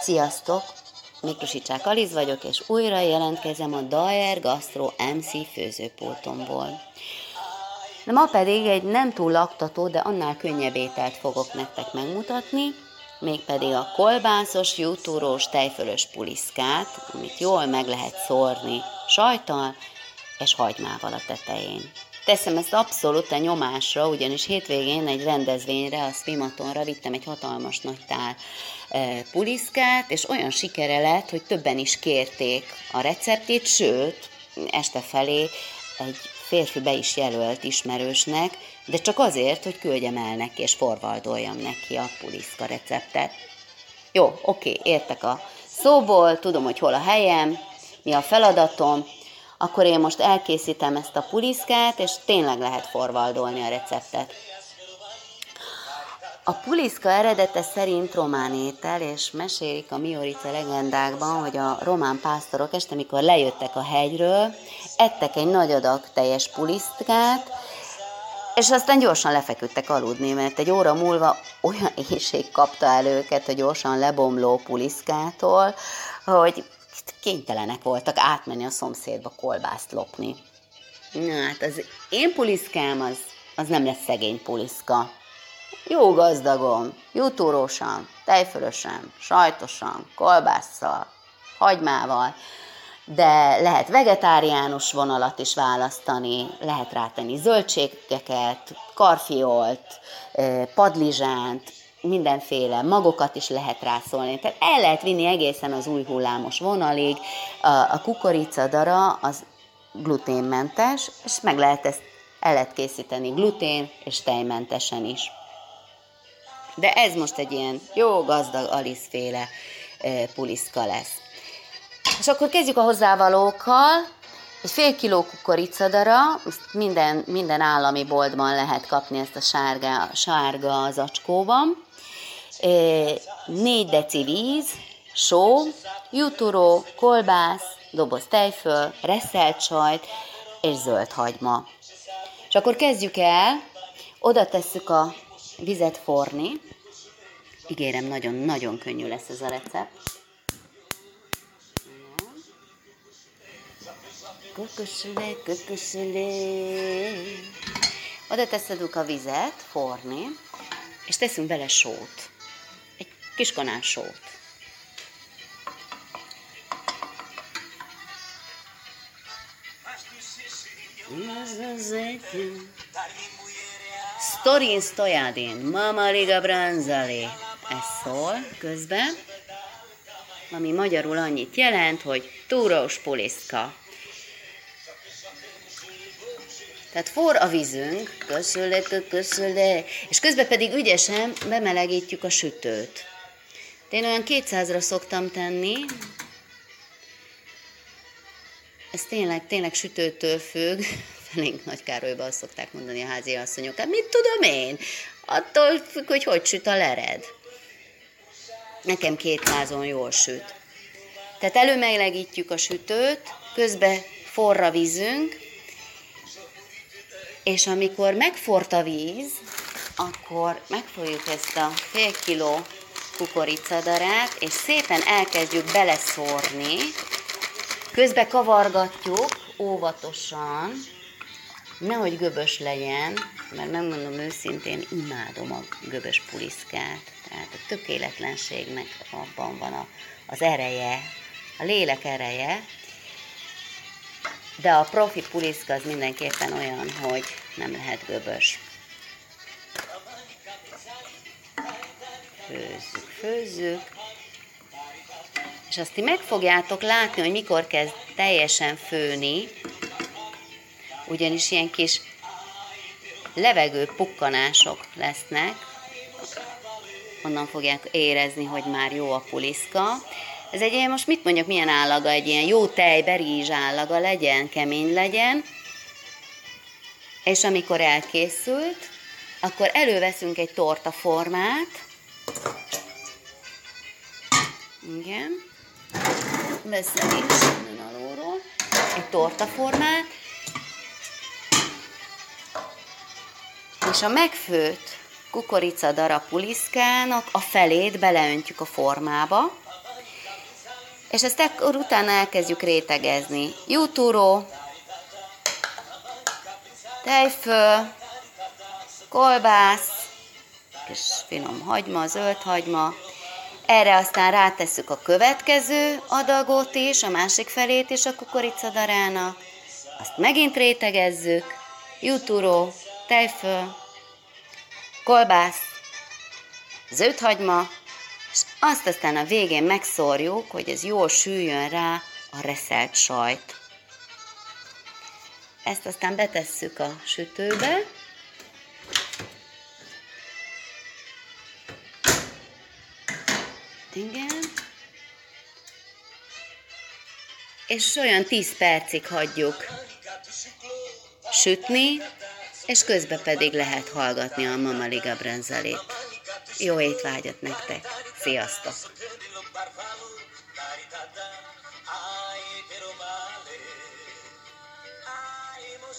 Sziasztok! Miklusi Csák Aliz vagyok, és újra jelentkezem a Daer Gastro MC főzőpultomból. Na ma pedig egy nem túl laktató, de annál könnyebb ételt fogok nektek megmutatni, mégpedig a kolbászos, jutúrós, tejfölös puliszkát, amit jól meg lehet szórni sajtal és hagymával a tetején. Teszem ezt abszolút a nyomásra, ugyanis hétvégén egy rendezvényre, a Swimatonra vittem egy hatalmas nagy tál e, puliszkát, és olyan sikere lett, hogy többen is kérték a receptét, sőt, este felé egy férfi be is jelölt ismerősnek, de csak azért, hogy küldjem el neki, és forvaldoljam neki a puliszka receptet. Jó, oké, értek a szóból, tudom, hogy hol a helyem, mi a feladatom, akkor én most elkészítem ezt a puliszkát, és tényleg lehet forvaldolni a receptet. A puliszka eredete szerint román étel, és mesélik a Miorica legendákban, hogy a román pásztorok este, mikor lejöttek a hegyről, ettek egy nagy adag teljes puliszkát, és aztán gyorsan lefeküdtek aludni, mert egy óra múlva olyan éjség kapta el őket a gyorsan lebomló puliszkától, hogy kénytelenek voltak átmenni a szomszédba kolbászt lopni. Na hát az én puliszkám az, az nem lesz szegény puliszka. Jó gazdagon, jutúrósan, tejfölösen, sajtosan, kolbásszal, hagymával, de lehet vegetáriánus vonalat is választani, lehet rátenni zöldségeket, karfiolt, padlizsánt, mindenféle magokat is lehet rászólni. Tehát el lehet vinni egészen az új hullámos vonalig. A, a kukoricadara az gluténmentes, és meg lehet ezt el lehet készíteni glutén és tejmentesen is. De ez most egy ilyen jó gazdag aliszféle e, puliszka lesz. És akkor kezdjük a hozzávalókkal. Egy fél kiló kukoricadara, minden, minden állami boltban lehet kapni ezt a sárga, sárga zacskóban. 4 deci víz, só, juturó, kolbász, doboz tejföl, reszelt sajt és zöld hagyma. És akkor kezdjük el, oda tesszük a vizet forni. Ígérem, nagyon-nagyon könnyű lesz ez a recept. Kökösülé, kökösülé. Oda teszedük a vizet forni, és teszünk bele sót kis kanál sót. Storin stojadin, mama liga branzali. Ez szól közben, ami magyarul annyit jelent, hogy túrós puliszka. Tehát for a vízünk, köszölle, köszölle, és közben pedig ügyesen bemelegítjük a sütőt. De én olyan 200-ra szoktam tenni. Ez tényleg, tényleg sütőtől függ. Felénk Nagy Károlyban azt szokták mondani a házi asszonyok. Hát mit tudom én? Attól függ, hogy hogy süt a lered. Nekem 200-on jól süt. Tehát előmelegítjük a sütőt, közben forra vízünk, és amikor megfort a víz, akkor megfogjuk ezt a fél kiló kukoricadarát, és szépen elkezdjük beleszórni, közbe kavargatjuk óvatosan, nehogy göbös legyen, mert megmondom őszintén, imádom a göbös puliszkát, tehát a tökéletlenségnek abban van a, az ereje, a lélek ereje, de a profi puliszka az mindenképpen olyan, hogy nem lehet göbös. főzzük, főzzük, és azt ti meg fogjátok látni, hogy mikor kezd teljesen főni, ugyanis ilyen kis levegő pukkanások lesznek, onnan fogják érezni, hogy már jó a puliszka. Ez egy ilyen, most mit mondjak, milyen állaga, egy ilyen jó tej, berízs állaga legyen, kemény legyen, és amikor elkészült, akkor előveszünk egy torta formát, igen. Veszem is innen alulról egy tortaformát, és a megfőtt kukorica darab puliszkának a felét beleöntjük a formába, és ezt ekkor utána elkezdjük rétegezni. Jutúró, tejföl, kolbász, és finom hagyma, zöld hagyma. Erre aztán rátesszük a következő adagot is, a másik felét is a kukoricadarának. Azt megint rétegezzük, jutúró, tejföl, kolbász, zöldhagyma, és azt aztán a végén megszórjuk, hogy ez jól süljön rá a reszelt sajt. Ezt aztán betesszük a sütőbe, És olyan 10 percig hagyjuk sütni, és közben pedig lehet hallgatni a Mama Liga Brenzelét. Jó étvágyat nektek! Sziasztok! Ay, pero vale. Ay, no